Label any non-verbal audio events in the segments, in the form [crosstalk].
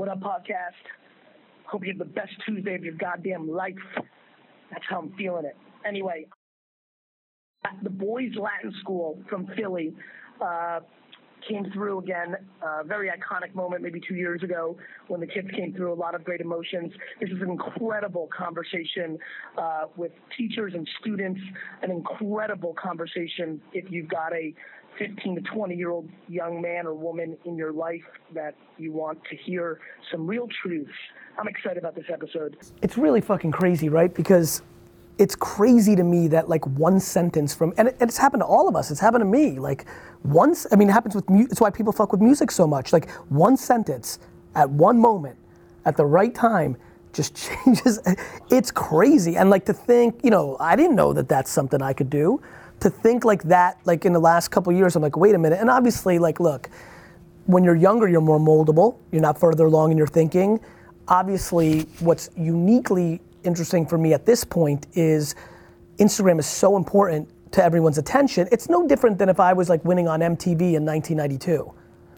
What up, podcast? Hope you have the best Tuesday of your goddamn life. That's how I'm feeling it. Anyway, at the boys' Latin school from Philly uh, came through again. Uh, very iconic moment, maybe two years ago, when the kids came through. A lot of great emotions. This is an incredible conversation uh, with teachers and students. An incredible conversation if you've got a 15 to 20 year old young man or woman in your life that you want to hear some real truths. I'm excited about this episode. It's really fucking crazy, right? Because it's crazy to me that like one sentence from and, it, and it's happened to all of us it's happened to me like once i mean it happens with music it's why people fuck with music so much like one sentence at one moment at the right time just [laughs] changes it's crazy and like to think you know i didn't know that that's something i could do to think like that like in the last couple years i'm like wait a minute and obviously like look when you're younger you're more moldable you're not further along in your thinking obviously what's uniquely interesting for me at this point is Instagram is so important to everyone's attention. It's no different than if I was like winning on MTV in 1992,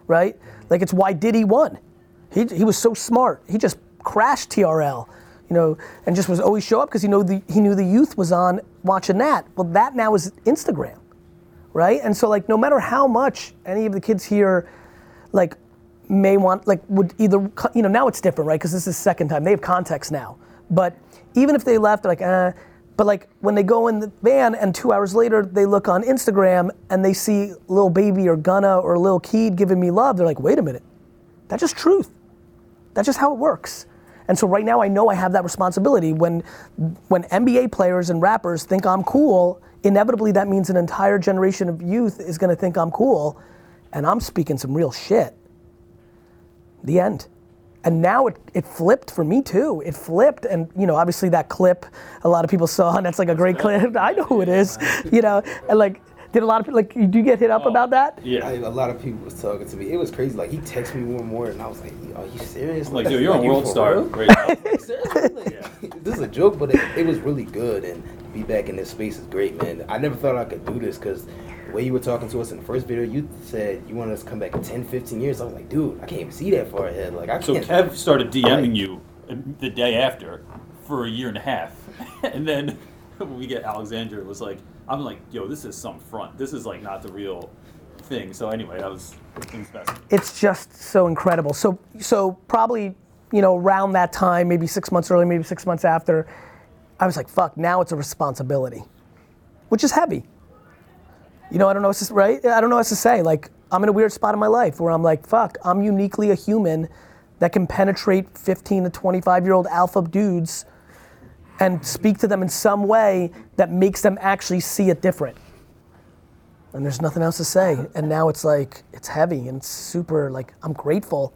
right? Like it's why Diddy won. He, he was so smart. He just crashed TRL, you know, and just was always show up because he knew the he knew the youth was on watching that. Well, that now is Instagram, right? And so like no matter how much any of the kids here, like may want like would either you know now it's different right because this is second time they have context now but even if they left, like, eh, but like when they go in the van and two hours later they look on Instagram and they see Lil Baby or Gunna or Lil Keed giving me love, they're like, wait a minute, that's just truth. That's just how it works. And so right now I know I have that responsibility. When when NBA players and rappers think I'm cool, inevitably that means an entire generation of youth is gonna think I'm cool, and I'm speaking some real shit. The end and now it, it flipped for me too. It flipped, and you know, obviously that clip, a lot of people saw, and that's like a great clip. I know who it is, you know, and like, did a lot of people like, do you get hit up oh, about that? Yeah, I, a lot of people was talking to me. It was crazy. Like he texted me more and more, and I was like, "Are you serious?" I'm like, dude, you're like, a world star. Right [laughs] [laughs] Seriously, like, [laughs] this is a joke, but it, it was really good, and be back in this space is great, man. I never thought I could do this because the way you were talking to us in the first video, you said you wanted us to come back in 10, 15 years. I was like, dude, I can't even see that far ahead. Like, I so can't. So Kev started DMing you the day after for a year and a half, and then when we get Alexandra, it was like, I'm like, yo, this is some front. This is like not the real thing. So anyway, that was things best. It's just so incredible. So so probably you know around that time, maybe six months early, maybe six months after, I was like, fuck. Now it's a responsibility, which is heavy you know, I don't know what to, right? I don't know what to say. Like, I'm in a weird spot in my life where I'm like, fuck, I'm uniquely a human that can penetrate 15 to 25 year old alpha dudes and speak to them in some way that makes them actually see it different. And there's nothing else to say. And now it's like, it's heavy and it's super, like, I'm grateful,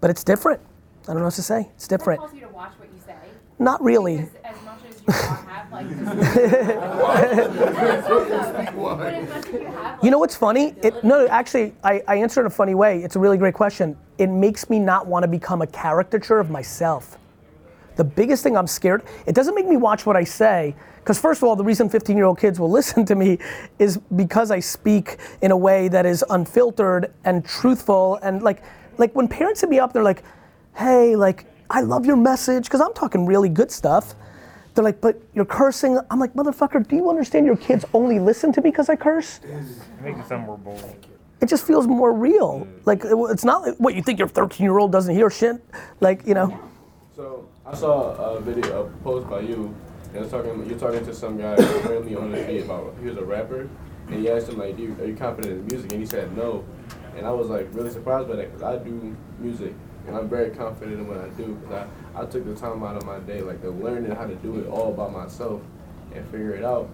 but it's different. I don't know what to say. It's different. you to watch what you say. Not really. As much as you have like [laughs] You know what's funny? It, no, actually, I, I answer in a funny way. It's a really great question. It makes me not want to become a caricature of myself. The biggest thing I'm scared, it doesn't make me watch what I say, because first of all, the reason 15 year old kids will [laughs] listen to me is because I speak in a way that is unfiltered and truthful. And like, like when parents hit me up, they're like, hey, like, I love your message, because I'm talking really good stuff. They're like, but you're cursing. I'm like, motherfucker, do you understand your kids only listen to me because I curse? Make it sound more bold. It just feels more real. Like, it's not like, what you think your 13 year old doesn't hear shit. Like, you know. So, I saw a video, a post by you, and was talking, you're talking to some guy randomly on the street about, he was a rapper, and he asked him, like, you, are you confident in music? And he said no. And I was, like, really surprised by that, because I do music and I'm very confident in what I do because I, I took the time out of my day, like the learning how to do it all by myself and figure it out.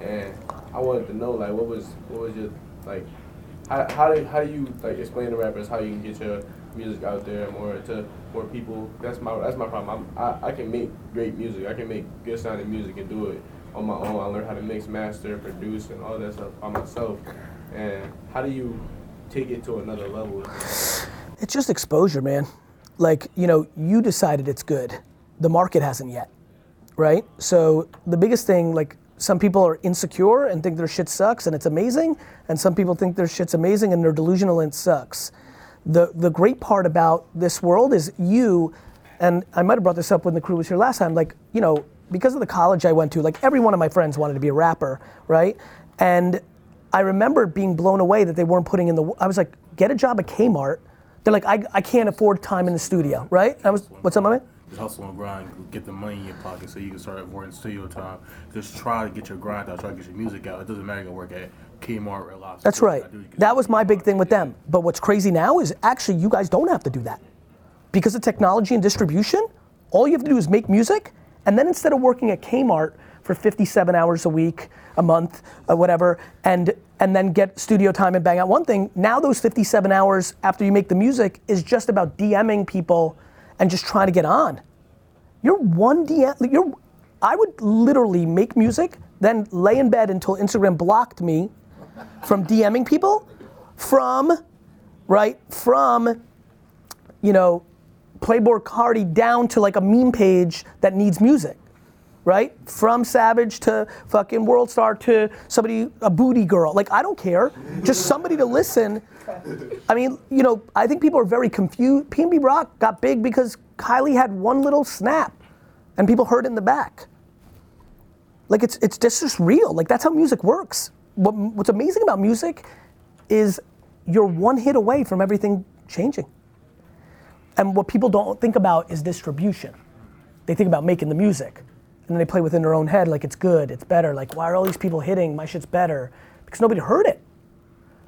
And I wanted to know, like, what was what was your like, how how do how do you like explain to rappers how you can get your music out there more to more people? That's my that's my problem. I'm, I I can make great music. I can make good sounding music and do it on my own. I learned how to mix, master, produce, and all that stuff by myself. And how do you take it to another level? It's just exposure, man. Like, you know, you decided it's good. The market hasn't yet, right? So the biggest thing, like, some people are insecure and think their shit sucks and it's amazing, and some people think their shit's amazing and they're delusional and it sucks. The the great part about this world is you, and I might have brought this up when the crew was here last time. Like you know, because of the college I went to, like every one of my friends wanted to be a rapper, right? And I remember being blown away that they weren't putting in the. I was like, get a job at Kmart. They're like, I, I can't afford time in the studio, right? I was, what's up, my man? Just hustle and grind, get the money in your pocket so you can start avoiding studio time. Just try to get your grind out, try to get your music out. It doesn't matter you're gonna work at Kmart or Lots. That's right. That was my big thing with them. But what's crazy now is actually you guys don't have to do that. Because of technology and distribution, all you have to do is make music, and then instead of working at Kmart for 57 hours a week, a month, or whatever, and and then get studio time and bang out one thing, now those 57 hours after you make the music is just about DMing people and just trying to get on. You're one DM, you're, I would literally make music, then lay in bed until Instagram blocked me from DMing people, from, right, from, you know, Playboi Carti down to like a meme page that needs music, right? From Savage to fucking World Star to somebody, a booty girl. Like, I don't care. Just somebody to listen. I mean, you know, I think people are very confused. PNB Rock got big because Kylie had one little snap and people heard in the back. Like, it's, it's just, just real. Like, that's how music works. What, what's amazing about music is you're one hit away from everything changing. And what people don't think about is distribution. They think about making the music. And then they play within their own head like it's good, it's better. Like, why are all these people hitting? My shit's better. Because nobody heard it.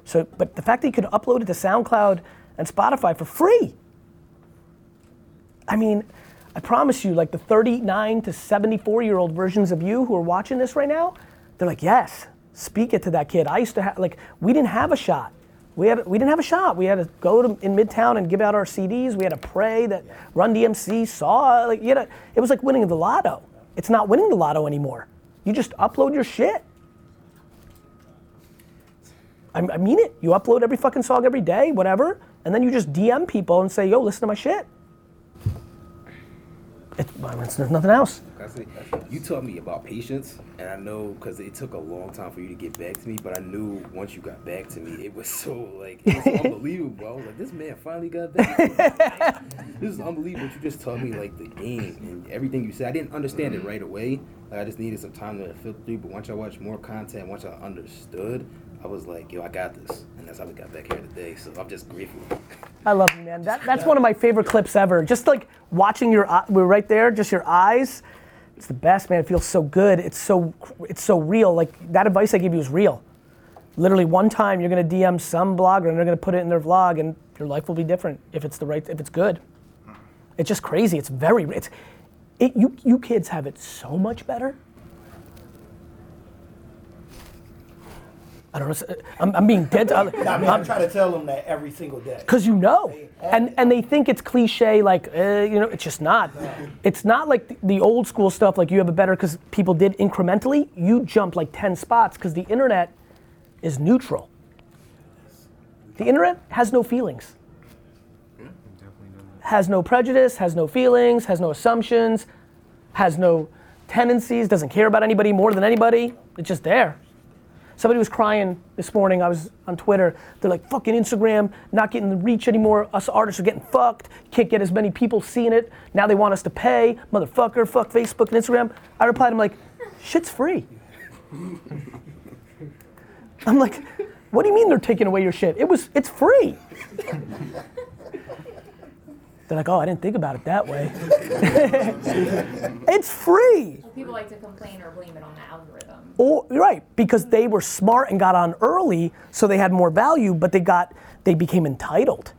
So, but the fact that you could upload it to SoundCloud and Spotify for free. I mean, I promise you, like the 39 to 74 year old versions of you who are watching this right now, they're like, yes, speak it to that kid. I used to have, like, we didn't have a shot. We, had, we didn't have a shot. We had to go to, in Midtown and give out our CDs. We had to pray that Run DMC saw. Like, you know, it was like winning the lotto. It's not winning the lotto anymore. You just upload your shit. I, mean it. You upload every fucking song every day, whatever, and then you just DM people and say, yo, listen to my shit. It's, I mean, there's nothing else. That's it. You taught me about patience, and I know because it took a long time for you to get back to me. But I knew once you got back to me, it was [laughs] so like it was unbelievable. I was like, this man finally got back. To me. [laughs] this is unbelievable. You just taught me like the game and everything you said. I didn't understand it mm-hmm. right away. Like I just needed some time to filter through. But once I watched more content, once I understood, I was like, yo, I got this, and that's how we got back here today. So I'm just grateful. [laughs] I love you, man. That, that's one of my favorite clips ever. Just like watching your, eye- we're right there, just your eyes. It's the best, man. It feels so good. It's so, it's so real. Like that advice I gave you is real. Literally, one time you're gonna DM some blogger and they're gonna put it in their vlog, and your life will be different if it's the right, if it's good. It's just crazy. It's very, it's, it, you, you kids have it so much better. I don't know. I'm, I'm being dead. I mean, I I'm, trying to tell them that every single day. because you know and and they think it's cliche like uh, you know it's just not it's not like the, the old school stuff like you have it better because people did incrementally you jump like 10 spots because the internet is neutral the internet has no feelings has no prejudice has no feelings has no assumptions has no tendencies doesn't care about anybody more than anybody it's just there Somebody was crying this morning. I was on Twitter. They're like, fucking Instagram, not getting the reach anymore. Us artists are getting fucked. Can't get as many people seeing it. Now they want us to pay. Motherfucker, fuck Facebook and Instagram. I replied, I'm like, shit's free. [laughs] I'm like, what do you mean they're taking away your shit? It was, it's free. [laughs] They're like, oh, I didn't think about it that way. [laughs] it's free. People like to complain or blame it on the algorithm. Or right, because they were smart and got on early, so they had more value, but they got they became entitled.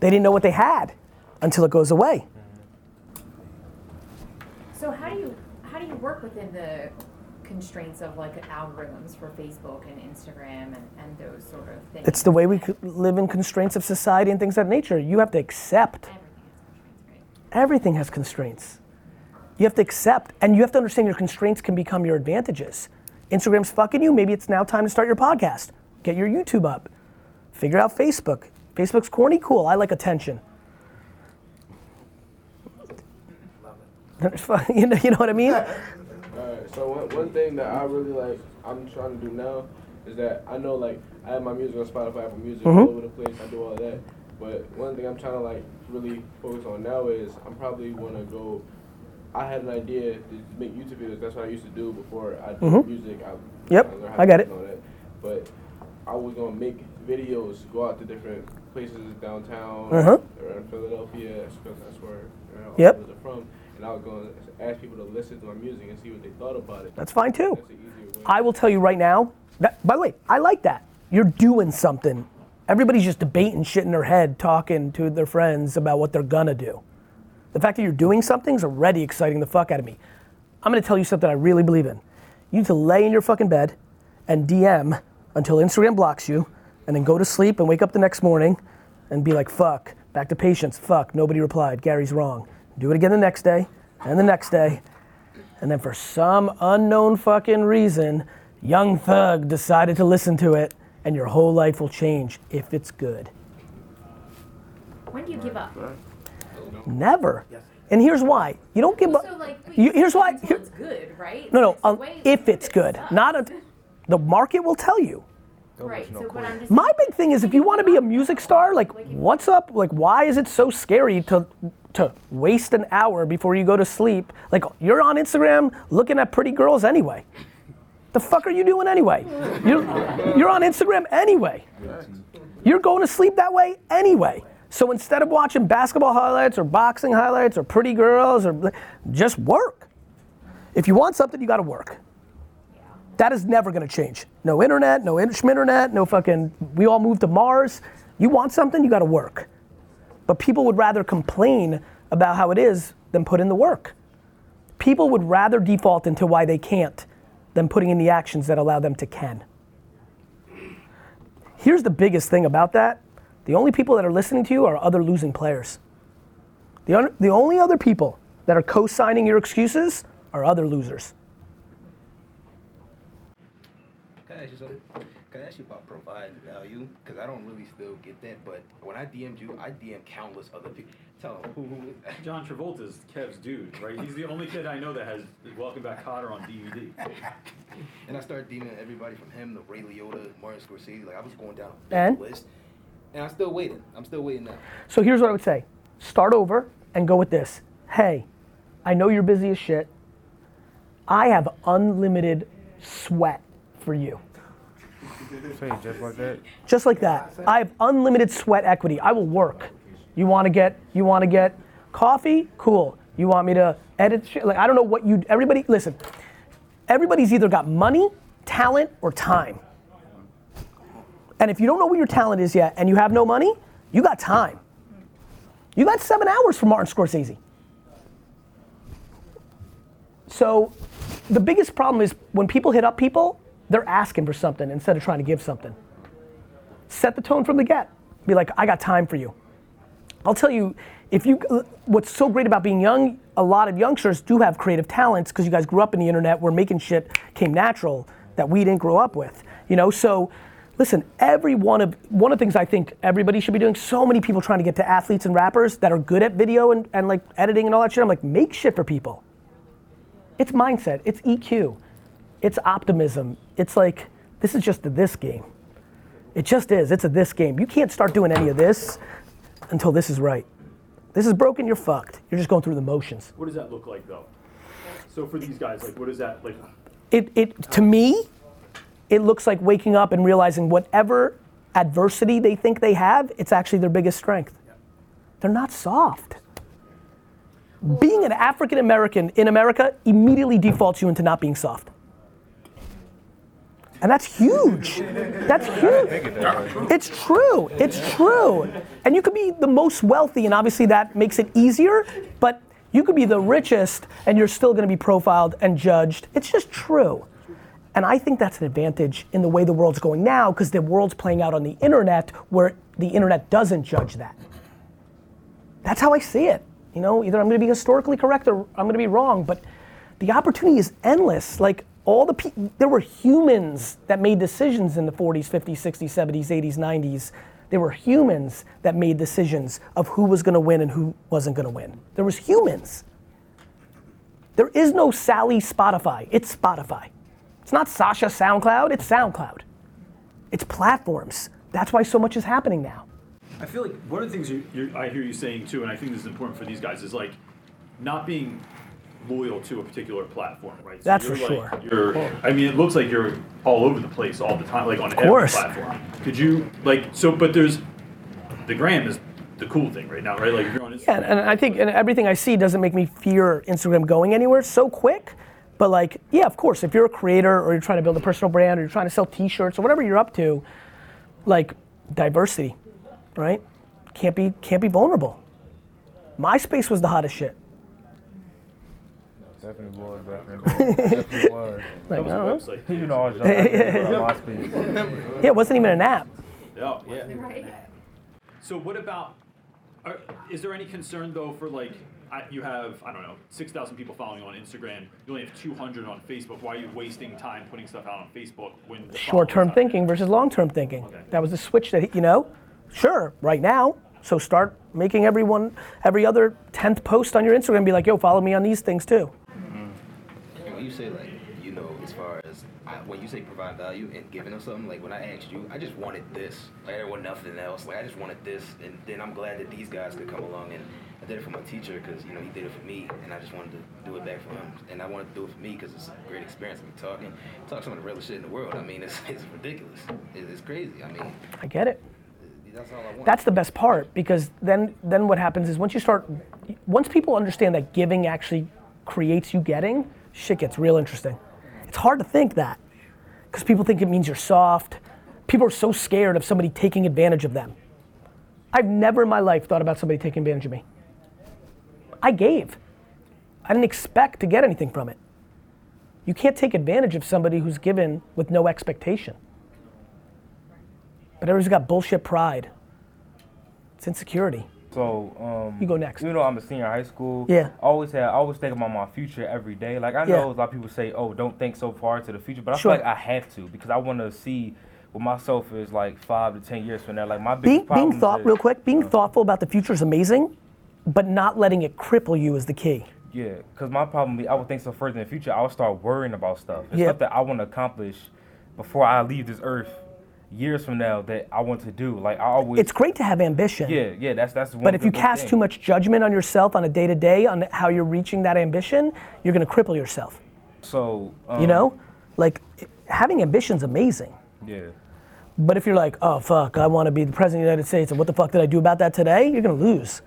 They didn't know what they had until it goes away. So how do you how do you work within the constraints of like algorithms for Facebook and Instagram and, and those sort of things? It's the way we live in constraints of society and things of that nature. You have to accept Everything has constraints, everything has constraints. You have to accept, and you have to understand your constraints can become your advantages. Instagram's fucking you. Maybe it's now time to start your podcast. Get your YouTube up. Figure out Facebook. Facebook's corny, cool. I like attention. [laughs] you know, you know what I mean? [laughs] So one, one thing that I really like, I'm trying to do now, is that I know like I have my music on Spotify, Apple Music, Mhm. all over the place. I do all that. But one thing I'm trying to like really focus on now is I'm probably want to go. I had an idea to make YouTube videos. That's what I used to do before I did Mhm. music. I, Yep, how I got it. that. But I was gonna make videos, go out to different places downtown, Uh-huh. around Philadelphia, because that's where know, Yep. of us are from. And I was gonna ask people to listen to my music and see what they thought about it. That's fine too. That's the easier way. I will tell you right now. That, by the way, I like that. You're doing something. Everybody's just debating shit in their head, talking to their friends about what they're gonna do. The fact that you're doing something's already exciting the fuck out of me. I'm gonna tell you something I really believe in. You need to lay in your fucking bed and DM until Instagram blocks you, and then go to sleep and wake up the next morning and be like, fuck, back to patience, fuck, nobody replied, Gary's wrong. Do it again the next day, and the next day, and then for some unknown fucking reason, Young Thug decided to listen to it, and your whole life will change if it's good. When do you give up? Never. And here's why. You don't give up. So like, You- you here's why- here- it's good, right? No, no. It's Um, if it's good, sucks. not a, the market will tell you. Right. So, but I'm just. My big thing is if you want to be a music star, like what's up? Like why is it so scary to to waste an hour before you go to sleep? Like you're on Instagram looking at pretty girls anyway. The fuck are you doing anyway? You're, you're on Instagram anyway. You're going to sleep that way anyway. So instead of watching basketball highlights or boxing highlights or pretty girls or just work. If you want something, you got to work. That is never to change. No internet, no in- internet, no fucking. We all moved to Mars. You want something, you got to work. But people would rather complain about how it is than put in the work. People would rather default into why they can't than putting in the actions that allow them to can. Here's the biggest thing about that the only people that are listening to you are other losing players. The, un- the only other people that are co signing your excuses are other losers. Can I ask you something? Can I ask you about provide value? Because I don't really still get that. But when I DM'd you, I DM countless other people. Tell them who. who John Travolta's Kev's dude, right? He's the only kid I know that has Welcome Back Kotter on DVD. and I started DMing everybody from him the Ray Liotta, Martin Scorsese. Like I was going down a And? list. And I'm still waiting. I'm still waiting now. So here's what I would say start over and go with this. Hey, I know you're busy as shit. I have unlimited sweat for you. Say just like that. Just like that. I have unlimited sweat equity. I will work. You want to get you want to get coffee? Cool. You want me to edit shit? Like I don't know what you everybody listen. Everybody's either got money, talent or time. And if you don't know what your talent is yet and you have no money, you got time. You got 7 hours from Martin Scorsese. So the biggest problem is when people hit up people, they're asking for something instead of trying to give something. Set the tone from the get. Be like, I got time for you. I'll tell you, if you, what's so great about being young, a lot of youngsters do have creative talents because you guys grew up in the internet where making shit came natural that we didn't grow up with. You know, so listen, every one of one of the things I think everybody should be doing. So many people trying to get to athletes and rappers that are good at video and, and like editing and all that shit. I'm like, make shit for people. It's mindset. It's EQ. It's optimism. It's like this is just a this game. It just is. It's a this game. You can't start doing any of this until this is right. This is broken. You're fucked. You're just going through the motions. What does that look like though? So for these guys, like, what is that like? It, it to me, it looks like waking up and realizing whatever adversity they think they have, it's actually their biggest strength. They're not soft. Being an African American in America immediately defaults you into not being soft. And that's huge. That's huge. It's true. It's true. And you could be the most wealthy, and obviously that makes it easier, but you could be the richest and you're still gonna be profiled and judged. It's just true. And I think that's an advantage in the way the world's going now because the world's playing out on the internet where the internet doesn't judge that. That's how I see it. You know, either I'm going to be historically correct or I'm going to be wrong, but the opportunity is endless. Like all the people, there were humans that made decisions in the 40s, 50s, 60s, 70s, 80s, 90s. There were humans that made decisions of who was going to win and who wasn't going to win. There was humans. There is no Sally Spotify. It's Spotify. It's not Sasha SoundCloud. It's SoundCloud. It's platforms. That's why so much is happening now. I feel like one of the things you, I hear you saying too, and I think this is important for these guys, is like not being loyal to a particular platform, right? So That's you're for like, sure. You're, I mean, it looks like you're all over the place all the time, like on every platform. Could you like so? But there's the gram is the cool thing right now, right? Like you're on Instagram. Yeah, and, and I think and everything I see doesn't make me fear Instagram going anywhere so quick. But like, yeah, of course, if you're a creator or you're trying to build a personal brand or you're trying to sell T-shirts or whatever you're up to, like diversity, right? Can't be can't be vulnerable. MySpace was the hottest shit. Definitely was, definitely was. [laughs] Definitely was. Like, I That don't was know. website. You know, I was young. I did on MySpace. Yeah, it wasn't even an app. Yeah, yeah. Right? So what about? Are, is there any concern though for like I, you have I don't know six thousand people following on Instagram, you only have two hundred on Facebook. Why are you wasting time putting stuff out on Facebook when the Short-term followers out there? thinking versus long-term thinking. Okay. That was the switch that you know. Sure, right now. So start making everyone every other tenth post on your Instagram be like, yo, follow me on these things too. And when you say like, you know, as far as I, when you say provide value and giving them something, like when I asked you, I just wanted this. Like I didn't want nothing else. Like I just wanted this, and then I'm glad that these guys could come along and I did it for my teacher because you know he did it for me, and I just wanted to do it back for him, and I wanted to do it for me because it's a great experience. Mean, talking, talk some of the realest shit in the world. I mean, it's, [laughs] it's ridiculous. It, it's crazy. I mean, I get it. that's all I want. That's the best part because then then what happens is once you start once people understand that giving actually creates you getting, shit gets real interesting. It's hard to think that because people think it means you're soft. People are so scared of somebody taking advantage of them. I've never in my life thought about somebody taking advantage of me. I gave. I didn't expect to get anything from it. You can't take advantage of somebody who's given with no expectation. But everybody's got bullshit pride. It's insecurity. So, um, You go next. You know, I'm a senior in high school. Yeah. I always have, I always think about my future every day. Like I Yeah. know a lot of people say, "Oh, don't think so far into the future," but I Sure. feel like I have to because I want to see what myself is like five to ten years from now. Like my big being, being thought is, real quick being thoughtful about the future is amazing but not letting it cripple you is the key Yeah, because my problem, I would think so further in the future. I would start worrying about stuff. Yeah. stuff that I want to accomplish before I leave this earth years from now that I want to do. Like I always. it's great to have ambition Yeah, yeah, that's that's one. but if you cast thing. too much judgment on yourself on a day-to-day on how you're reaching that ambition you're going to cripple yourself so um, you know like having ambition's amazing Yeah. but if you're like oh fuck i want to be the president of the united states and what the fuck did i do about that today you're going to lose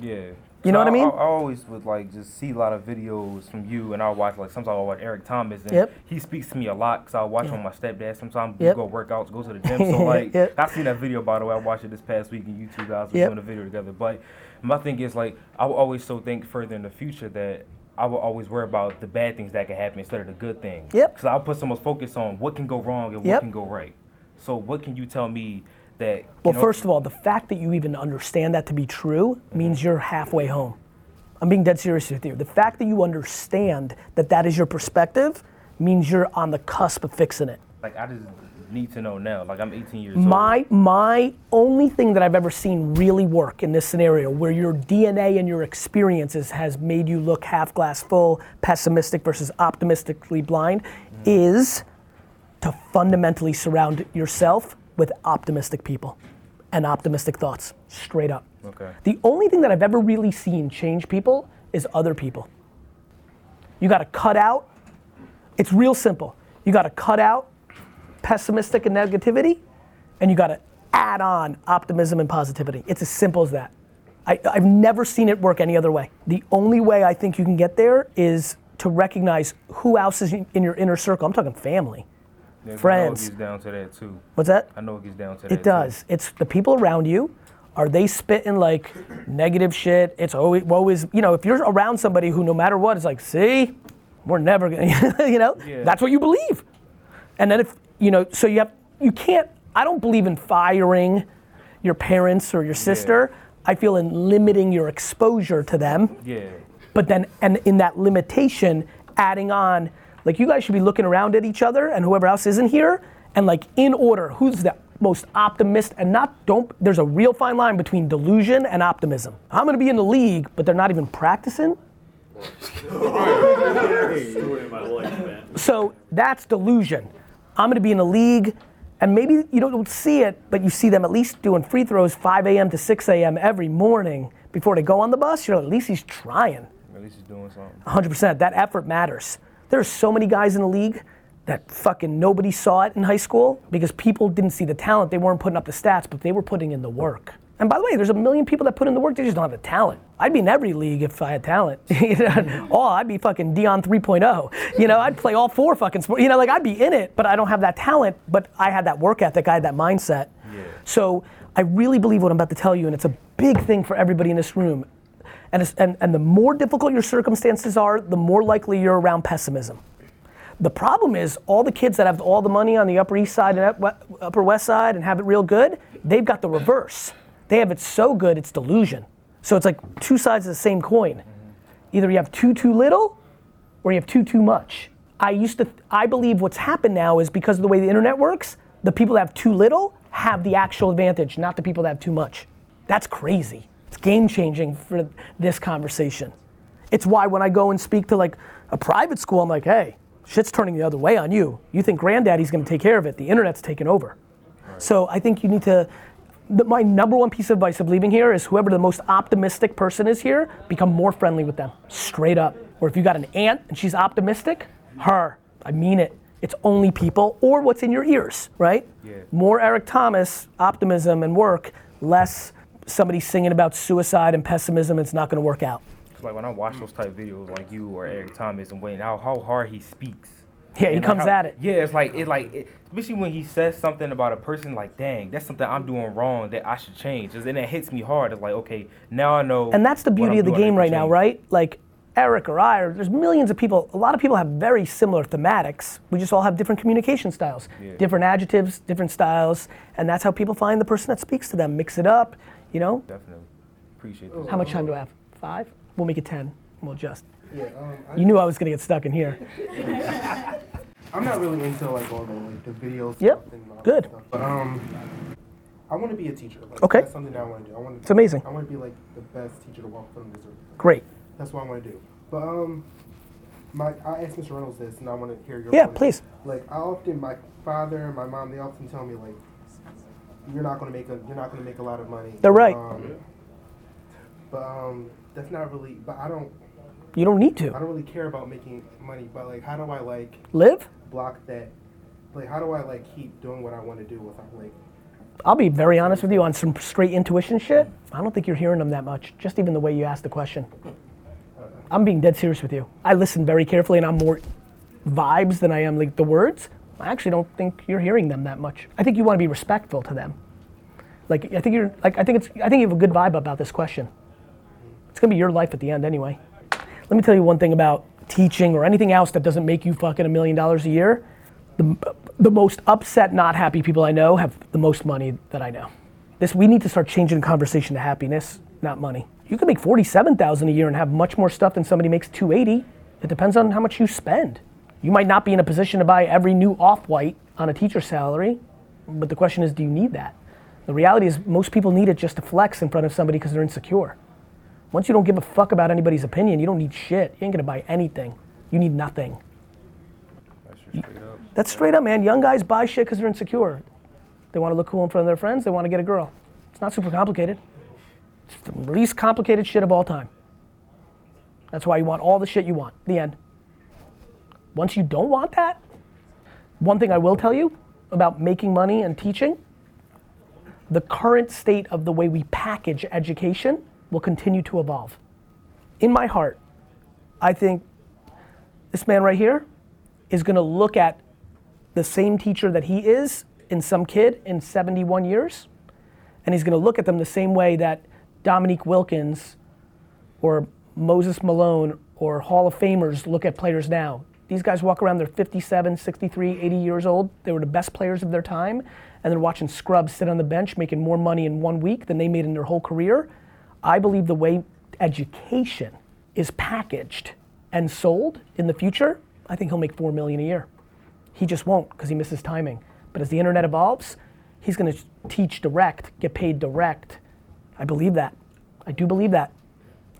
Yeah. You know what I mean? I, always would like just see a lot of videos from you, and I'll watch like sometimes I'll watch Eric Thomas, and Yep. he speaks to me a lot because I'll watch Yeah. him with my stepdad. Sometimes Yep. we go workouts, go to the [laughs] gym. So like, Yep. I seen that video by the way. I watched it this past week, and you two guys were Yep. doing a video together. But my thing is like, I will always so think further in the future that. I will always worry about the bad things that can happen instead of the good things. Yep. Because I'll put so much focus on what can go wrong and what can go right. So what can you tell me that? Well, know- first of all, the fact that you even understand that to be true means you're halfway home. I'm being dead serious with you. The fact that you understand that that is your perspective means you're on the cusp of fixing it. like I just need to know now. Like I'm 18 years old. My my only thing that I've ever seen really work in this scenario where your DNA and your experiences has made you look half glass full, pessimistic versus optimistically blind mm. is to fundamentally surround yourself with optimistic people and optimistic thoughts, straight up. Okay. The only thing that I've ever really seen change people is other people. You got to cut out, it's real simple. You got to cut out pessimistic and negativity, and you got to add on optimism and positivity. It's as simple as that. I, I've never seen it work any other way. The only way I think you can get there is to recognize who else is in your inner circle. I'm talking family. Yeah, 'cause Friends. It gets down to that too. What's that? I know it gets down to that. It does. It's the people around you. Are they spitting like negative shit? It's always, always, you know, if you're around somebody who no matter what is like, see, we're never gonna, [laughs] you know, Yeah. that's what you believe. And then if, you know, so you have, you can't, I don't believe in firing your parents or your sister. I feel in limiting your exposure to them. Yeah. but then and in that limitation adding on like you guys should be looking around at each other and whoever else isn't here and like in order who's the most optimist and not don't there's a real fine line between delusion and optimism i'm going to be in the league but they're not even practicing Story of my life, man. so that's delusion i'm going to be in the league And maybe you don't see it, but you see them at least doing free throws 5 a.m. to 6 a.m. every morning before they go on the bus. You're like, at least he's trying. At least he's doing something. 100%. That effort matters. There are so many guys in the league that fucking nobody saw it in high school because people didn't see the talent. They weren't putting up the stats, but they were putting in the work. And by the way, there's a million people that put in the work, they just don't have the talent. I'd be in every league if I had talent. [laughs] You know? oh, I'd be fucking Deion 3.0. You know, I'd play all four fucking sports. You know, like I'd be in it, but I don't have that talent, but I had that work ethic, I had that mindset. So I really believe what I'm about to tell you, and it's a big thing for everybody in this room. And, and, and the more difficult your circumstances are, the more likely you're around pessimism. The problem is all the kids that have all the money on the Upper East Side and Upper West Side and have it real good, they've got the reverse. They have it so good it's delusion. So it's like two sides of the same coin. Either you have too too little, or you have too too much. I used to I believe what's happened now is because of the way the internet works, the people that have too little have the actual advantage, not the people that have too much. That's crazy. It's game changing for this conversation. It's why when I go and speak to like a private school, I'm like, hey, shit's turning the other way on you. You think granddaddy's gonna take care of it. The internet's taking over. So I think you need to. The, my number one piece of advice of leaving here is whoever the most optimistic person is here, become more friendly with them, straight up. Or if you got an aunt and she's optimistic, her. I mean it. It's only people or what's in your ears, right? Yeah. More Eric Thomas, optimism and work, less somebody singing about suicide and pessimism. It's not going to work out. 'Cause, like when I watch those type videos like you or Eric Thomas and Wayne, how how hard he speaks. Yeah, he And, like, comes how- at it. Yeah, it's like it like it, especially when he says something about a person like, dang, that's something I'm doing wrong that I should change. And then it hits me hard. It's like, okay, now I know. And that's the beauty of the game right now, right? Like Eric or I, or there's millions of people. A lot of people have very similar thematics. We just all have different communication styles, Yeah. different adjectives, different styles, and that's how people find the person that speaks to them. Mix it up, you know. Definitely. Appreciate this. How much time do I have? Five? We'll make it ten. We'll adjust. Yeah, um, I, You knew I was gonna get stuck in here. [laughs] I'm not really into like all the like the videos. Yep, and good. Stuff, but um, I want to be a teacher. Like, Okay. That's something that I want to do. I want to. It's amazing. I want to be like the best teacher to walk from this earth. Great. That's what I want to do. But um, my I asked Mr. Reynolds this, and I want to hear your. Yeah, point please. Like I often, my father and my mom, they often tell me like, you're not gonna make a, you're not gonna make a lot of money. They're right. Um, but um, that's not really. But I don't. You don't need to. I don't really care about making money. But like, how do I like live. block that? Like, how do I like keep doing what I want to do without like? I'll be very honest with you on some straight intuition shit. I don't think you're hearing them that much. Just even the way you asked the question. I'm being dead serious with you. I listen very carefully, and I'm more vibes than I am like the words. I actually don't think you're hearing them that much. I think you want to be respectful to them. Like I think you're like I think it's I think you have a good vibe about this question. It's gonna be your life at the end anyway. Let me tell you one thing about teaching or anything else that doesn't make you fucking a million dollars a year. The, the most upset, not happy people I know have the most money that I know. This we need to start changing the conversation to happiness, not money. You can make forty-seven thousand a year and have much more stuff than somebody makes two eighty. It depends on how much you spend. You might not be in a position to buy every new off-white on a teacher's salary, but the question is, do you need that? The reality is, most people need it just to flex in front of somebody because they're insecure. Once you don't give a fuck about anybody's opinion, you don't need shit. You ain't gonna buy anything. You need nothing. That's straight up. That's straight up, man. Young guys buy shit because they're insecure. They want to look cool in front of their friends. They want to get a girl. It's not super complicated. It's the least complicated shit of all time. That's why you want all the shit you want. The end. Once you don't want that, one thing I will tell you about making money and teaching the current state of the way we package education will continue to evolve. In my heart, I think this man right here is going to look at the same teacher that he is in some kid in 71 years, and he's going to look at them the same way that Dominique Wilkins or Moses Malone or Hall of Famers look at players now. These guys walk around, they're 57, 63, 80 years old. They were the best players of their time, and they're watching scrubs sit on the bench making more money in one week than they made in their whole career. I believe the way education is packaged and sold in the future, I think he'll make four million a year. He just won't because he misses timing. But as the internet evolves, he's going to teach direct, get paid direct. I believe that. I do believe that.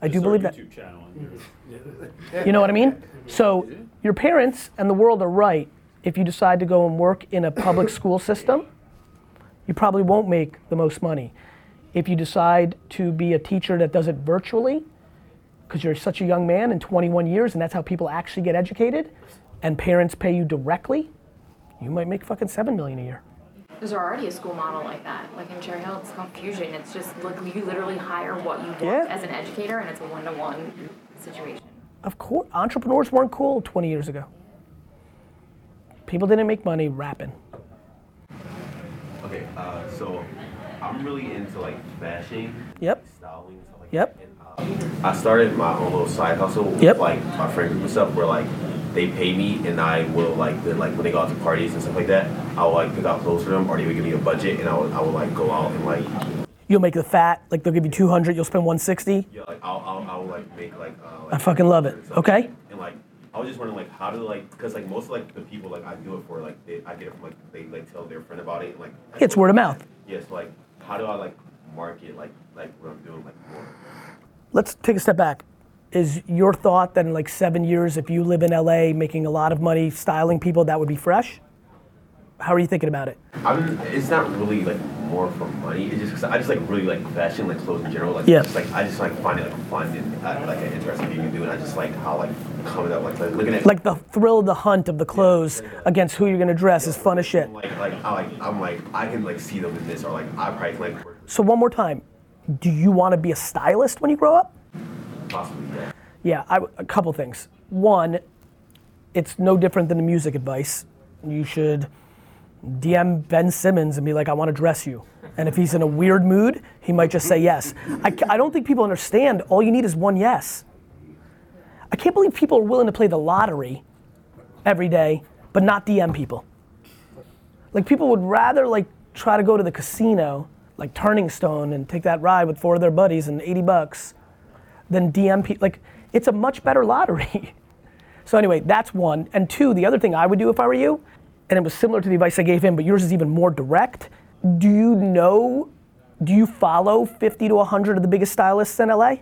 I do believe that. YouTube channel mm-hmm. You know what I mean? Mm-hmm. So your parents and the world are right if you decide to go and work in a public school system, you probably won't make the most money. If you decide to be a teacher that does it virtually, because you're such a young man in 21 years and that's how people actually get educated, and parents pay you directly, you might make fucking 7 million a year. There's already a school model like that. Like in Cherry Hill, it's called Fusion. It's just like you literally hire what you want Yeah. as an educator, and it's a one-to-one situation. Of course, entrepreneurs weren't cool 20 years ago. People didn't make money rapping. Okay, uh, so I'm really into like fashion, Yep. styling, and stuff like Yep. that. And, uh, I started my own little side hustle with Yep. like my friend group and stuff where like they pay me and I will like then like when they go out to parties and stuff like that, I will like pick out clothes for them or they would give me a budget and I would I would like go out and like You'll make the fat, like they'll give you 200, you'll spend 160. yeah like I'll I'll, I'll like make like uh, like I fucking love it. Okay. And like I was just wondering like how do like because like most of like the people like I do it for like they, I get it from like they like tell their friend about it and like I It's word of mouth. Yes, like how do I like market like like what I'm doing like more? Let's take a step back. Is your thought that in like seven years, if you live in LA making a lot of money styling people, that would be fresh? How are you thinking about it? I'm. It's not really like more for money. It's just cause I just like really like fashion, like clothes in general. Like Yeah. just like I just like find it like fun and uh, like an interesting thing to do, and I just like how like coming up like, like looking at Like the thrill of the hunt of the clothes against who you're gonna dress is fun as shit. like like I like I'm like I can like see them in this or like I probably can like So one more time, do you want to be a stylist when you grow up? Possibly yeah. I, a couple things. One, it's no different than the music advice. You should DM Ben Simmons and be like, I want to dress you. And if he's in a weird mood, he might just say yes. I, I don't think people understand all you need is one yes. I can't believe people are willing to play the lottery every day, but not DM people. Like people would rather like try to go to the casino, like Turning Stone, and take that ride with four of their buddies and 80 bucks than DM people. Like, it's a much better lottery. [laughs] so, anyway, that's one. And two, the other thing I would do if I were you, and it was similar to the advice I gave him, but yours is even more direct. Do you know, do you follow 50 to 100 of the biggest stylists in LA?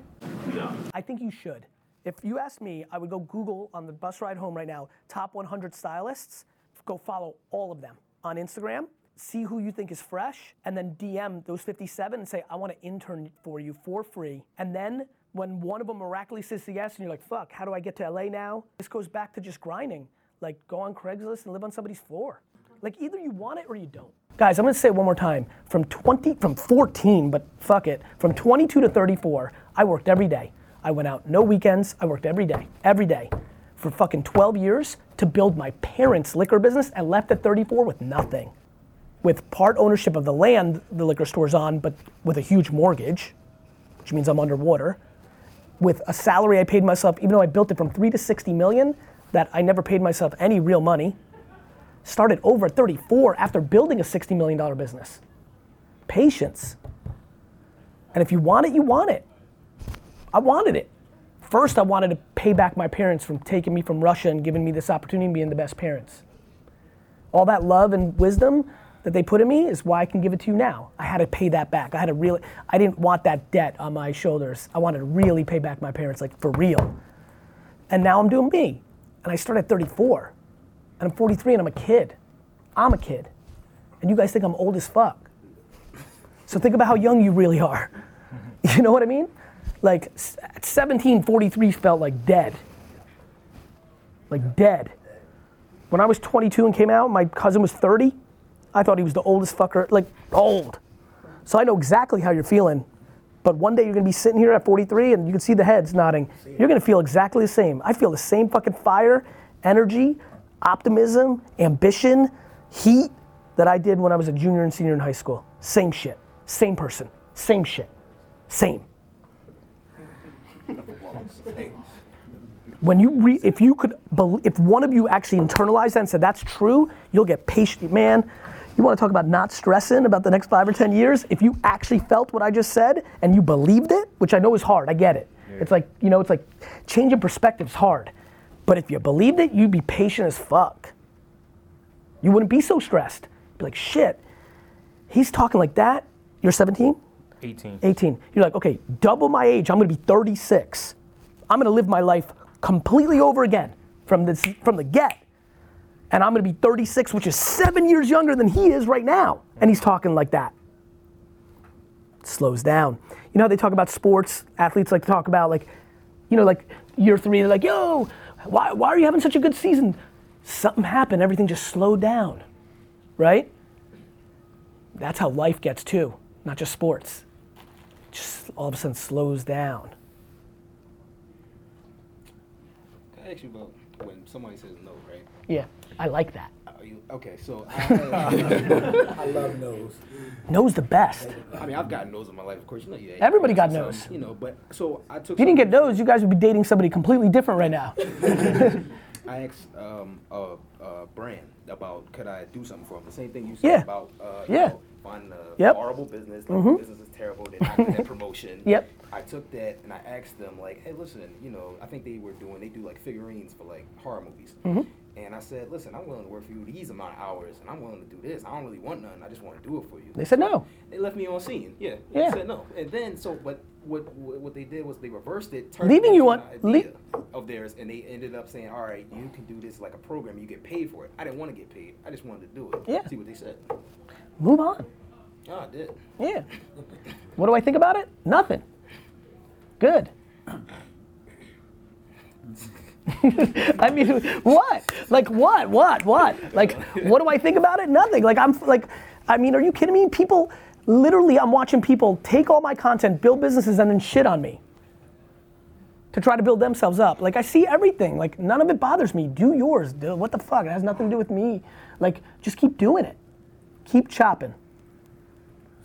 No. I think you should. If you ask me, I would go Google on the bus ride home right now, top 100 stylists, go follow all of them on Instagram, see who you think is fresh, and then DM those 57 and say, I want to intern for you for free. And then when one of them miraculously says yes, and you're like, fuck, how do I get to LA now? This goes back to just grinding. Like, go on Craigslist and live on somebody's floor. Like, either you want it or you don't. Guys, I'm gonna say it one more time. From 20, from 14, but fuck it, from 22 to 34, I worked every day. I went out no weekends. I worked every day, every day, for fucking 12 years to build my parents' liquor business and left at 34 with nothing. With part ownership of the land the liquor store's on, but with a huge mortgage, which means I'm underwater. With a salary I paid myself, even though I built it from three to 60 million, that I never paid myself any real money. Started over at 34 after building a $60 million business. Patience. And if you want it, you want it. I wanted it. First, I wanted to pay back my parents from taking me from Russia and giving me this opportunity of being the best parents. All that love and wisdom that they put in me is why I can give it to you now. I had to pay that back. I had to really, I didn't want that debt on my shoulders. I wanted to really pay back my parents, like for real. And now I'm doing me. And I started at 34. And I'm 43 and I'm a kid. I'm a kid. And you guys think I'm old as fuck. So think about how young you really are. [laughs] You know what I mean? Like at 17, 43 felt like dead. Like dead. When I was 22 and came out, my cousin was 30. I thought he was the oldest fucker, like old. So I know exactly how you're feeling. But one day you're gonna be sitting here at 43 and you can see the heads nodding. You're gonna feel exactly the same. I feel the same fucking fire, energy, optimism, ambition, heat that I did when I was a junior and senior in high school. Same shit. Same person. Same shit. Same. When you re- if you could, bel if one of you actually internalized that and said that's true, you'll get patient. Man, you want to talk about not stressing about the next five or ten years? If you actually felt what I just said and you believed it, which I know is hard, I get it. It's like you know, it's like changing perspective's hard, but if you believed it, you'd be patient as fuck. You wouldn't be so stressed. Be like, shit, he's talking like that. You're 17. 18. 18. You're like, okay, double my age. I'm gonna be 36. I'm gonna live my life completely over again from this from the get. And I'm gonna be 36, which is seven years younger than he is right now. And he's talking like that. It slows down. You know how they talk about sports? Athletes like to talk about like, you know, like year three, they're like, yo, why, why are you having such a good season? Something happened, everything just slowed down, right? That's how life gets too, not just sports. Just all of a sudden slows down. Can I ask you about when somebody says no, right? Yeah, I like that. Are you, okay, so I, [laughs] I love nose. Nose the best. I mean, I've gotten nose in my life, of course. You know, yeah. Everybody got some, no's. You know, but so I took. If you didn't get nose, you guys would be dating somebody completely different right now. [laughs] I asked um, a, a brand about could I do something for them. The same thing you said Yeah. about uh, you Yeah. know, finding a Yep. horrible business. Like Mhm. the business is terrible. They're not getting [laughs] promotion. Yep. I took that and I asked them like, hey, listen, you know, I think they were doing they do like figurines for like horror movies. Mhm. And I said, listen, I'm willing to work for you these amount of hours, and I'm willing to do this. I don't really want nothing. I just want to do it for you. They said no. They left me on seen. Yeah. Yeah. They said no. And then so, but what what, what they did was they reversed it, turned Leaving it you on- an le- of theirs, and they ended up saying, all right, you can do this like a program. You get paid for it. I didn't want to get paid. I just wanted to do it. Yeah. See what they said. Move on. Oh, I did. Yeah. What do I think about it? Nothing. Good. [laughs] [laughs] I mean, what? Like what? What? What? Like what do I think about it? Nothing. Like I'm like, I mean, are you kidding me? People, literally, I'm watching people take all my content, build businesses, and then shit on me to try to build themselves up. Like I see everything. Like none of it bothers me. Do yours. Dude. What the fuck? It has nothing to do with me. Like just keep doing it. Keep chopping.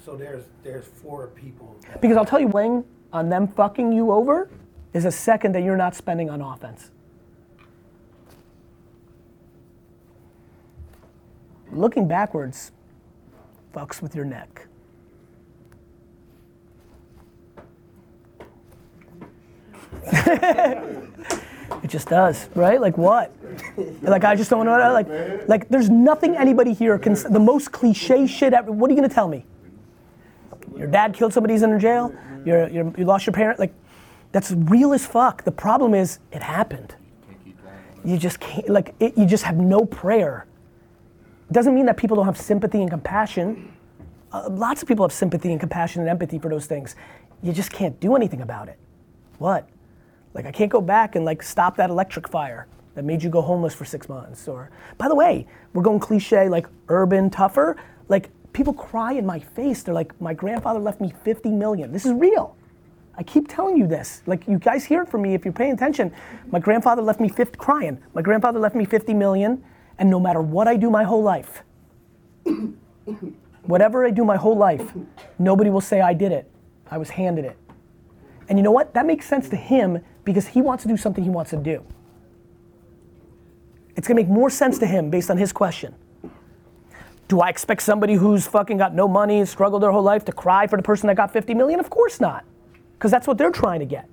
So there's there's four people. Because I'll tell you, Wing, on them fucking you over is a second that you're not spending on offense. Looking backwards fucks with your neck. [laughs] it just does, right? Like what? Like I just don't know. Like, like there's nothing anybody here can. The most cliche shit ever. What are you gonna tell me? Your dad killed somebody, he's in jail. You're, you're, you lost your parent. Like, that's real as fuck. The problem is, it happened. You just can't, like, it, you just have no prayer. Doesn't mean that people don't have sympathy and compassion. Uh, lots of people have sympathy and compassion and empathy for those things. You just can't do anything about it. What? Like, I can't go back and, like, stop that electric fire that made you go homeless for six months. Or, by the way, we're going cliche, like, urban, tougher. Like, people cry in my face. They're like, my grandfather left me 50 million. This is real. I keep telling you this. Like, you guys hear it from me if you're paying attention. My grandfather left me 50, crying. My grandfather left me 50 million, and no matter what I do my whole life, whatever I do my whole life, nobody will say I did it. I was handed it. And you know what? That makes sense to him because he wants to do something he wants to do. It's gonna make more sense to him based on his question. Do I expect somebody who's fucking got no money, struggled their whole life to cry for the person that got 50 million? Of course not. Because that's what they're trying to get.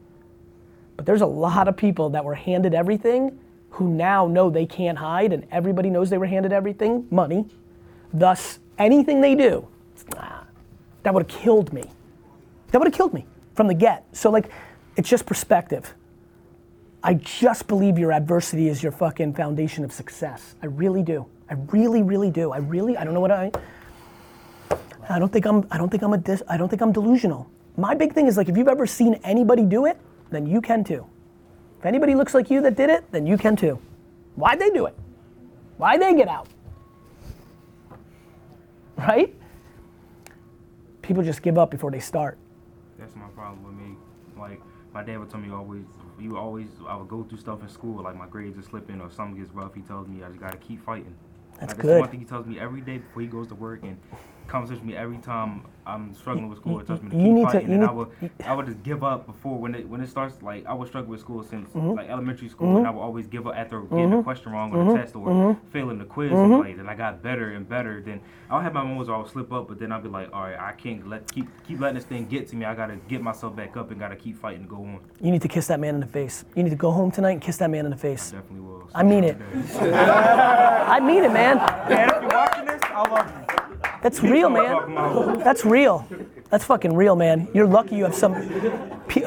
But there's a lot of people that were handed everything who now know they can't hide, and everybody knows they were handed everything money. Thus, anything they do, ah, that would have killed me. That would have killed me from the get. So, like, it's just perspective. I just believe your adversity is your fucking foundation of success. I really do. I really, really do. I really, I don't know what I. I don't think I'm. I don't think I'm a. Dis, I don't think I'm delusional. My big thing is like, if you've ever seen anybody do it, then you can too. If anybody looks like you that did it, then you can too. Why'd they do it? Why'd they get out? [laughs] Right? People just give up before they start. That's my problem with me. Like my dad would tell me always, you always, I would go through stuff in school, like my grades are slipping or something gets rough. He tells me I just gotta keep fighting. That's like, good. That's one thing he tells me every day before he goes to work and conversates with me every time I'm struggling with school. He tells me to You keep need to- fighting, you and I would, I would just give up before when it when it starts. Like I was struggling with school since Mhm. like elementary school, Mhm. and I would always give up after getting Mhm. a question wrong on Mhm. the test or Mhm. failing the quiz. And, like, and I got better and better. Then I'll have my moments where I'll slip up, but then I'll be like, all right, I can't let keep keep letting this thing get to me. I gotta get myself back up and gotta keep fighting to go on. You need to kiss that man in the face. You need to go home tonight and kiss that man in the face. Definitely will. I mean it. [laughs] I mean it, man. Man, if you're watching this, I love you. That's real, man. That's real. That's fucking real, man. You're lucky you have some.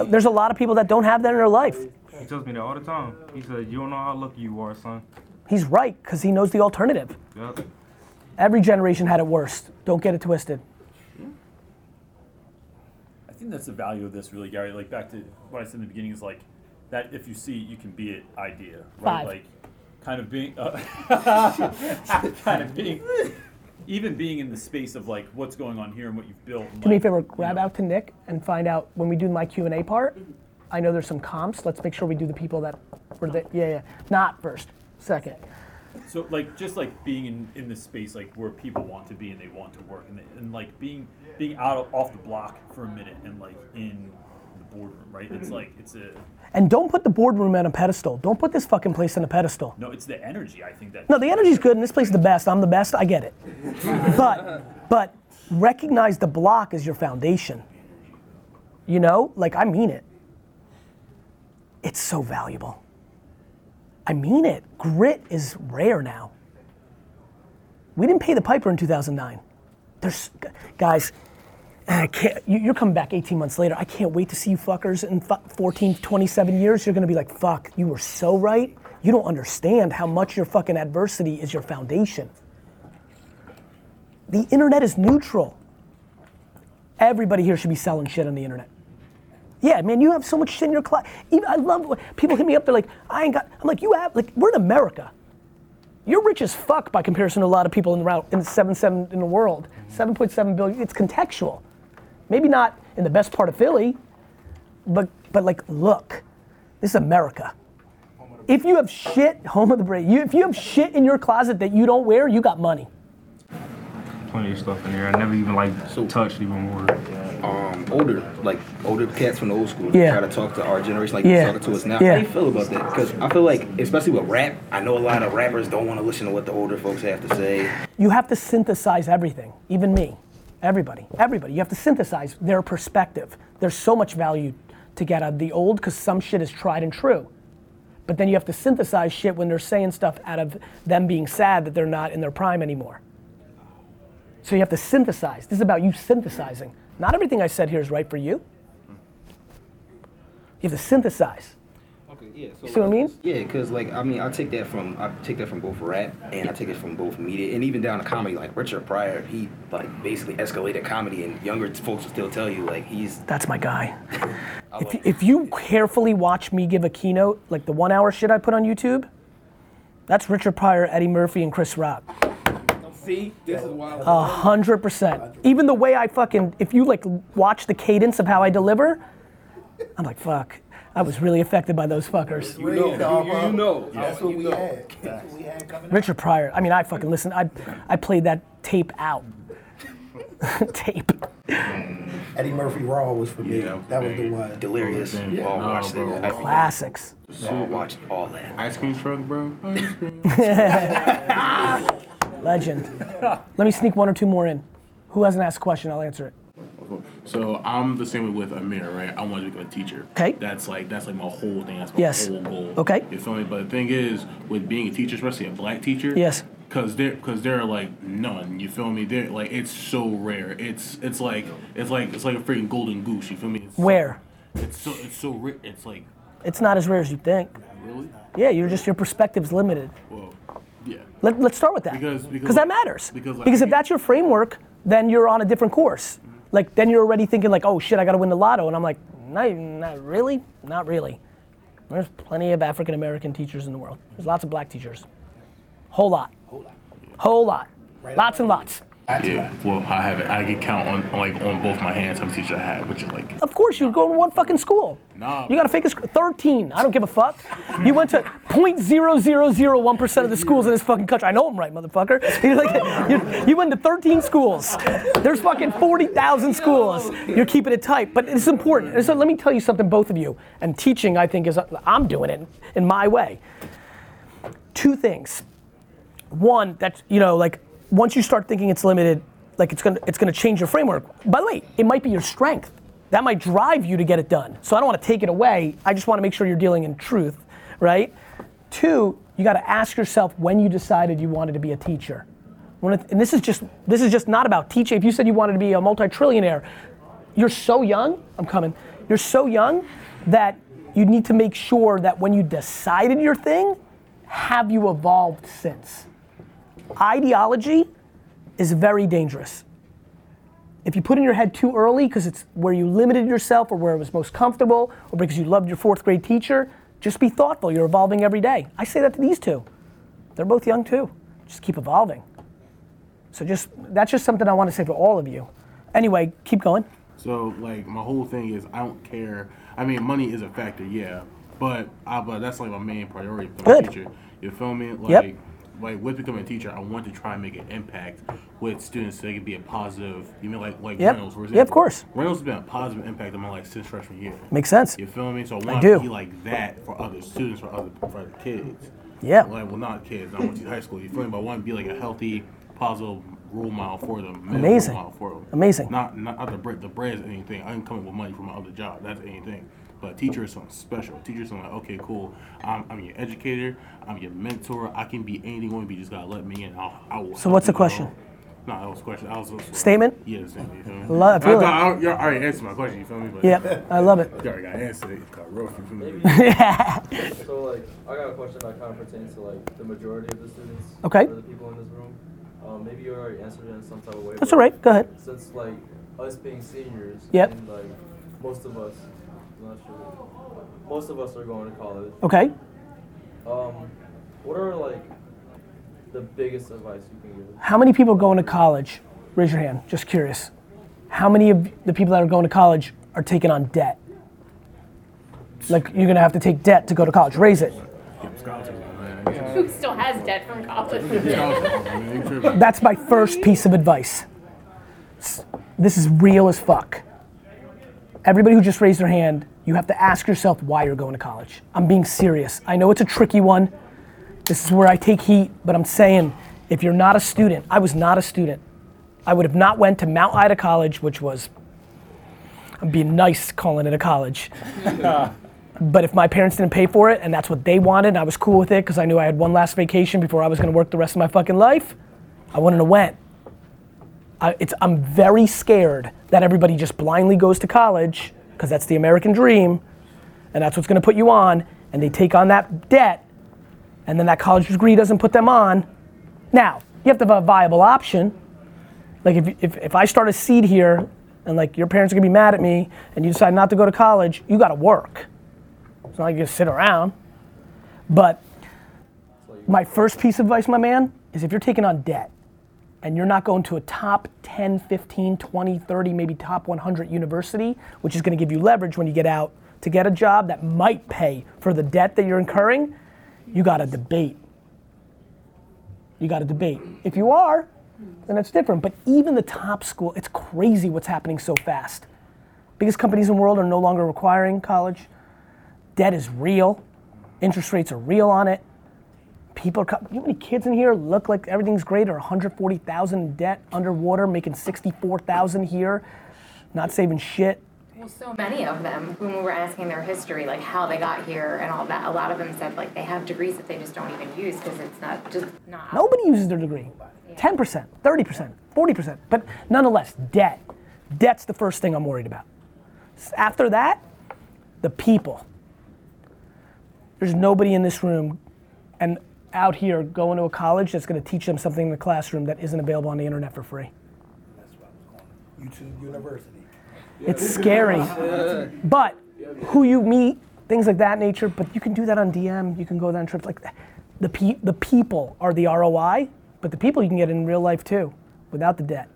There's a lot of people that don't have that in their life. He tells me that all the time. He said, "You don't know how lucky you are, son." He's right because he knows the alternative. Yep. Every generation had it worse. Don't get it twisted. I think that's the value of this, really, Gary. Like back to what I said in the beginning is like that. If you see, it, you can be it. Idea, right? Five. Like kind of being, uh, [laughs] kind of being, even being in the space of like what's going on here and what you've built. Do me a favor, grab out to Nick and find out when we do my Q and A part. I know there's some comps. Let's make sure we do the people that were the yeah yeah not first, second. So like just like being in, in this space like where people want to be and they want to work and, they, and like being being out of, off the block for a minute and like in boardroom, right? It's mm-hmm. like it's a And don't put the boardroom on a pedestal. Don't put this fucking place on a pedestal. no, it's the energy. I think that No, the energy's good and this place is the best. I'm the best. I get it. [laughs] But but recognize the block as your foundation. You know, like I mean it. It's so valuable. I mean it. Grit is rare now. We didn't pay the piper in 2009. There's guys. I can't, you- you're coming back 18 months later. I can't wait to see you fuckers in fu- 14, 27 years. You're gonna be like, fuck, you were so right. You don't understand how much your fucking adversity is your foundation. The internet is neutral. Everybody here should be selling shit on the internet. Yeah, man, you have so much shit in your closet. I love people hit me up. They're like, I ain't got. I'm like, you have like, we're in America. You're rich as fuck by comparison to a lot of people in the route in the seven seven in the world. Seven point seven billion. It's contextual. Maybe not in the best part of Philly, but but like, look, this is America. If you have shit, [laughs] home of the brave. You, if you have shit in your closet that you don't wear, you got money. Plenty of stuff in there. I never even like touched even more. Um, older, like older cats from the old school, Yeah. try to talk to our generation, like Yeah. you're talking to us now. Yeah. How do you feel about that? Because I feel like, especially with rap, I know a lot of rappers don't want to listen to what the older folks have to say. You have to synthesize everything, even me, everybody, everybody. You have to synthesize their perspective. There's so much value to get out of the old because some shit is tried and true. But then you have to synthesize shit when they're saying stuff out of them being sad that they're not in their prime anymore. So you have to synthesize. This is about you synthesizing. Not everything I said here is right for you. You have to synthesize. Okay, yeah. So You see what I mean? Yeah, because like I mean, I take that from I take that from both rap and I take it from both media and even down to comedy. Like Richard Pryor, he like basically escalated comedy, and younger folks will still tell you like he's That's my guy. [laughs] If, if you carefully watch me give a keynote, like the one hour shit I put on YouTube, that's Richard Pryor, Eddie Murphy, and Chris Rock. See, this is why. A hundred percent. Even the way I fucking, if you like watch the cadence of how I deliver, I'm like, fuck. I was really affected by those fuckers. You know, you, you know. That's You what we know. had. That's what we had coming. Richard Pryor. I mean, I fucking listen. I I played that tape out. [laughs] tape. Eddie Murphy Raw was for me. Yeah, that was the one. delirious. We all No, watched bro. it. I Classics. we all watched all that. Ice cream truck, bro. [laughs] Legend. Let me sneak one or two more in. Who hasn't asked a question? I'll answer it. So I'm the same way with Amir, right? I want to become a teacher. Okay. That's like that's like my whole thing. That's my Yes. whole goal. Okay. You feel me? But the thing is, with being a teacher, especially a black teacher. Yes. Cause there, cause there are like none. You feel me? They're like it's so rare. It's it's like it's like it's like a freaking golden goose. You feel me? It's, Where? It's so it's so rare. It's like It's not as rare as you think. really. Yeah, you're just your perspective's limited. Well, yeah. Let, let's start with that. Because- because- that matters. because, like, because if that's your framework, then you're on a different course. Like then you're already thinking like, oh shit, I got to win the lotto, and I'm like, not, not really, not really. There's plenty of African American teachers in the world. There's lots of black teachers. Whole lot. Whole lot. Lots and lots. Yeah. Well, I have it. I can count on like on both my hands how many teachers I have, which is like Of course, you go to one fucking school. Nah. You got to fake a sc- 13. I don't give a fuck. You went to 0.0001% of the schools in this fucking country. I know I'm right, motherfucker. [laughs] You're like, you you went to 13 schools. There's fucking 40,000 schools. You're keeping it tight. But it's important. So let me tell you something, both of you. And teaching, I think, is, I'm doing it in my way. Two things. One, that's, you know, like, once you start thinking it's limited, like it's gonna it's gonna change your framework. By the way, it might be your strength. That might drive you to get it done. So I don't want to take it away. I just want to make sure you're dealing in truth, right? Two, you got to ask yourself when you decided you wanted to be a teacher. And this is just this is just not about teaching. If you said you wanted to be a multi-trillionaire, you're so young. I'm coming. You're so young that you need to make sure that when you decided your thing, have you evolved since? Ideology is very dangerous. If you put in your head too early because it's where you limited yourself or where it was most comfortable or because you loved your fourth grade teacher, just be thoughtful. You're evolving every day. I say that to these two. They're both young too. Just keep evolving. So just that's just something I want to say for all of you. Anyway, keep going. So like my whole thing is I don't care. I mean, money is a factor, yeah, but I, but that's like my main priority for Good. a teacher. You feel me? Like, Yep. Like with becoming a teacher, I want to try and make an impact with students so they can be a positive. You mean like like Yep. Reynolds, for Yeah, of course. Reynolds has been a positive impact on my life since freshman year. Makes sense. You feel me? So I I want do. to be like that for other students, for other for other kids. Yeah. Like well, not kids. I went to high school. You feel me? But I want to be like a healthy, positive role model for them. Amazing. Role model for them. Amazing. Not not, not the bread. The bread is anything. I ain't coming with money from my other job. That's anything. But teacher is something special. Teacher is something like, okay, cool. I'm, I'm your educator. I'm your mentor. I can be anything you want to be. Just gotta let me in. I'll, I will. So what's the question? grow. No, that was a question. I was Statement? Yeah, statement. You feel me? Lo- I feel I, it. I, you already answered my question. You feel me? But Yep, I love it. [laughs] You already got answered it. Got rough. You feel me? [laughs] So like, I got a question that kind of pertains to like the majority of the students. Okay. Or the people in this room. Um, maybe you already answered it in some type of way. That's all right, go ahead. Since like us being seniors. Yep. And like most of us, I'm not sure. Most of us are going to college. Okay. Um, what are like the biggest advice you can give? How many people are going to college? Raise your hand. Just curious. How many of the people that are going to college are taking on debt? Like you're gonna have to take debt to go to college. Raise it. Who still has debt from college? That's my first piece of advice. This is real as fuck. Everybody who just raised their hand, you have to ask yourself why you're going to college. I'm being serious. I know it's a tricky one. This is where I take heat, but I'm saying if you're not a student, I was not a student. I would have not went to Mount Ida College, which was I'm being nice calling it a college. [laughs] But if my parents didn't pay for it and that's what they wanted, and I was cool with it because I knew I had one last vacation before I was going to work the rest of my fucking life, I wouldn't have went. I, it's, I'm very scared that everybody just blindly goes to college because that's the American dream, and that's what's going to put you on, and they take on that debt, and then that college degree doesn't put them on. Now you have to have a viable option. Like if, if, if I start a seed here, and like your parents are gonna be mad at me, and you decide not to go to college, you got to work. It's not like you just sit around. But my first piece of advice, my man, is if you're taking on debt and you're not going to a top 10, 15, 20, 30, maybe top 100 university, which is going to give you leverage when you get out to get a job that might pay for the debt that you're incurring, you got to debate. You got to debate. If you are, then it's different. But even the top school, it's crazy what's happening so fast. Biggest companies in the world are no longer requiring college debt is real. Interest rates are real on it. People are, co- you know how many kids in here look like everything's great or 140,000 in debt underwater, making 64,000 here, not saving shit. Well, so many of them, when we were asking their history, like how they got here and all that, a lot of them said like they have degrees that they just don't even use because it's not just not. Nobody uses their degree. 10%, 30%, 40%. But nonetheless, debt. Debt's the first thing I'm worried about. After that, the people. There's nobody in this room and out here going to a college that's going to teach them something in the classroom that isn't available on the internet for free. That's what I was calling YouTube University. It's scary. But who you meet, things like that nature, but you can do that on DM, you can go on trips like. The, pe- the people are the ROI, but the people you can get in real life too, without the debt.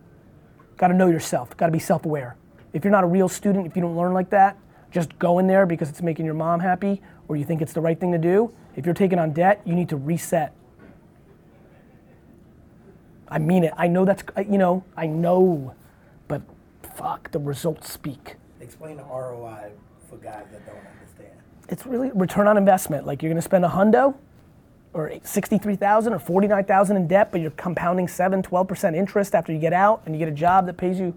Got to know yourself, got to be self aware. If you're not a real student, if you don't learn like that, just go in there because it's making your mom happy or you think it's the right thing to do. If you're taking on debt, you need to reset. I mean it. I know that's, you know, I know, but fuck, the results speak. Explain the ROI for guys that don't understand. It's really return on investment. Like you're going to spend a hundo or 63,000 or 49,000 in debt, but you're compounding 7, 12% interest after you get out and you get a job that pays you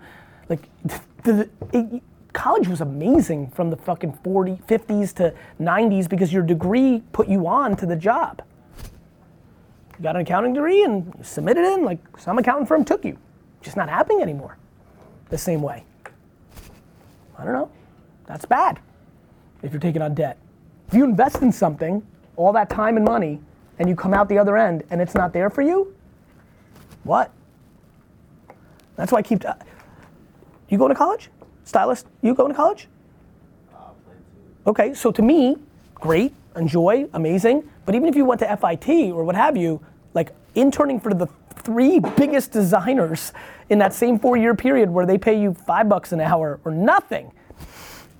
like [laughs] college was amazing from the fucking 40, 50s to 90s because your degree put you on to the job. You got an accounting degree and you submitted in like some accounting firm took you. Just not happening anymore the same way. I don't know. That's bad if you're taking on debt. If you invest in something, all that time and money, and you come out the other end and it's not there for you, what? That's why I keep. Uh, you going to college? Stylist, you going to college? Okay, so to me, great, enjoy, amazing. But even if you went to FIT or what have you, like interning for the three biggest designers in that same four year period where they pay you five bucks an hour or nothing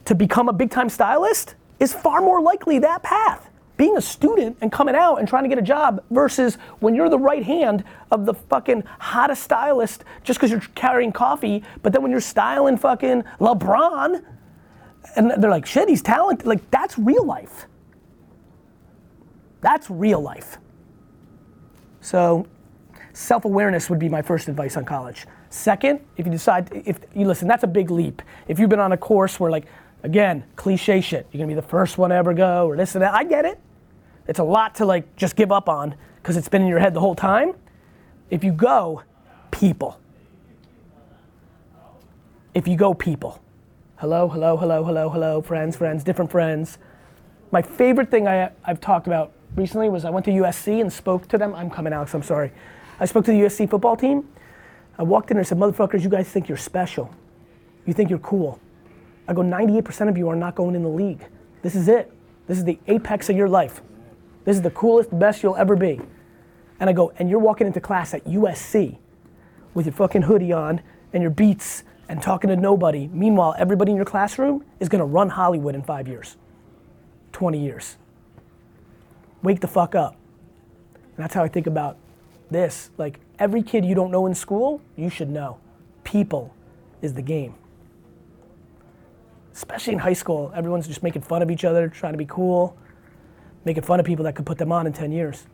to become a big time stylist is far more likely that path. Being a student and coming out and trying to get a job versus when you're the right hand of the fucking hottest stylist just because you're carrying coffee, but then when you're styling fucking LeBron and they're like, shit, he's talented. Like, that's real life. That's real life. So, self awareness would be my first advice on college. Second, if you decide, if you listen, that's a big leap. If you've been on a course where, like, again, cliche shit, you're gonna be the first one to ever go, or this and that, I get it. It's a lot to, like, just give up on because it's been in your head the whole time. If you go, people. If you go, people. Hello, hello, hello, hello, hello, friends, friends, different friends. My favorite thing I, I've talked about recently was I went to USC and spoke to them. I'm coming, Alex, I'm sorry. I spoke to the USC football team. I walked in and said, motherfuckers, you guys think you're special. You think you're cool. I go, 98% of you are not going in the league. This is it. This is the apex of your life. This is the coolest, best you'll ever be. And I go, and you're walking into class at USC with your fucking hoodie on and your beats and talking to nobody. Meanwhile, everybody in your classroom is gonna run Hollywood in five years, 20 years. Wake the fuck up. And that's how I think about this. Like every kid you don't know in school, you should know. People is the game. Especially in high school, everyone's just making fun of each other, trying to be cool, making fun of people that could put them on in 10 years.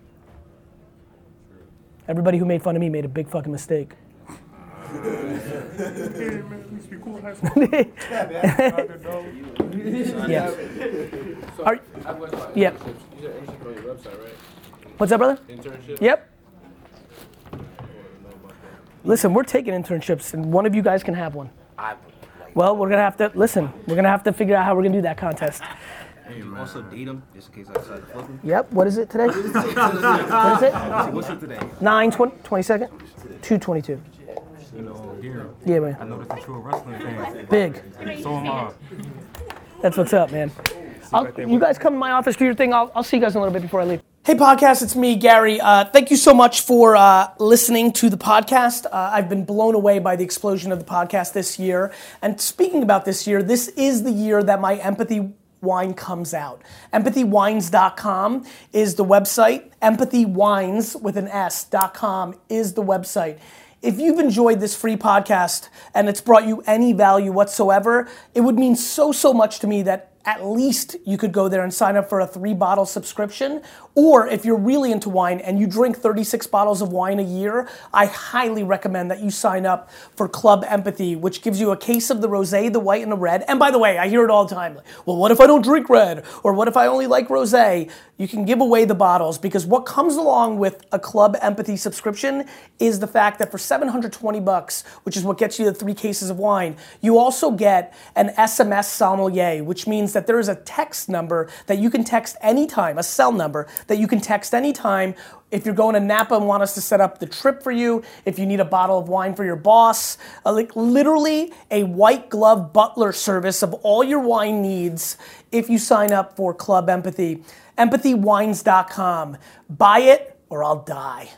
Everybody who made fun of me made a big fucking mistake. [laughs] yeah. So, [laughs] Are- I have a question about yeah. internships. You said internship on your website, right? What's that, brother? Internship? Yep. Listen, we're taking internships, and one of you guys can have one. Well, we're gonna have to listen. We're gonna have to figure out how we're gonna do that contest. Hey, you also date him, just in case I decide to flip him. Yep. What is it today? [laughs] what is it? What's it today? 9 20, 22nd? 222. You know, here. Yeah, man. I know that you're a wrestling fan. Big. So am I. That's what's up, man. I'll, you guys come to my office, do your thing. I'll, I'll see you guys in a little bit before I leave. Hey, podcast, it's me, Gary. Uh, thank you so much for uh, listening to the podcast. Uh, I've been blown away by the explosion of the podcast this year. And speaking about this year, this is the year that my empathy wine comes out. Empathywines.com is the website. Empathywines with an S.com is the website. If you've enjoyed this free podcast and it's brought you any value whatsoever, it would mean so, so much to me that at least you could go there and sign up for a three bottle subscription. Or if you're really into wine and you drink 36 bottles of wine a year, I highly recommend that you sign up for Club Empathy, which gives you a case of the rose, the white, and the red. And by the way, I hear it all the time. Well, what if I don't drink red? Or what if I only like rose? You can give away the bottles because what comes along with a Club Empathy subscription is the fact that for 720 bucks, which is what gets you the three cases of wine, you also get an SMS sommelier, which means that there is a text number that you can text anytime, a cell number that you can text anytime. If you're going to Napa and want us to set up the trip for you, if you need a bottle of wine for your boss, uh, like literally a white glove butler service of all your wine needs if you sign up for Club Empathy. Empathywines.com. Buy it or I'll die.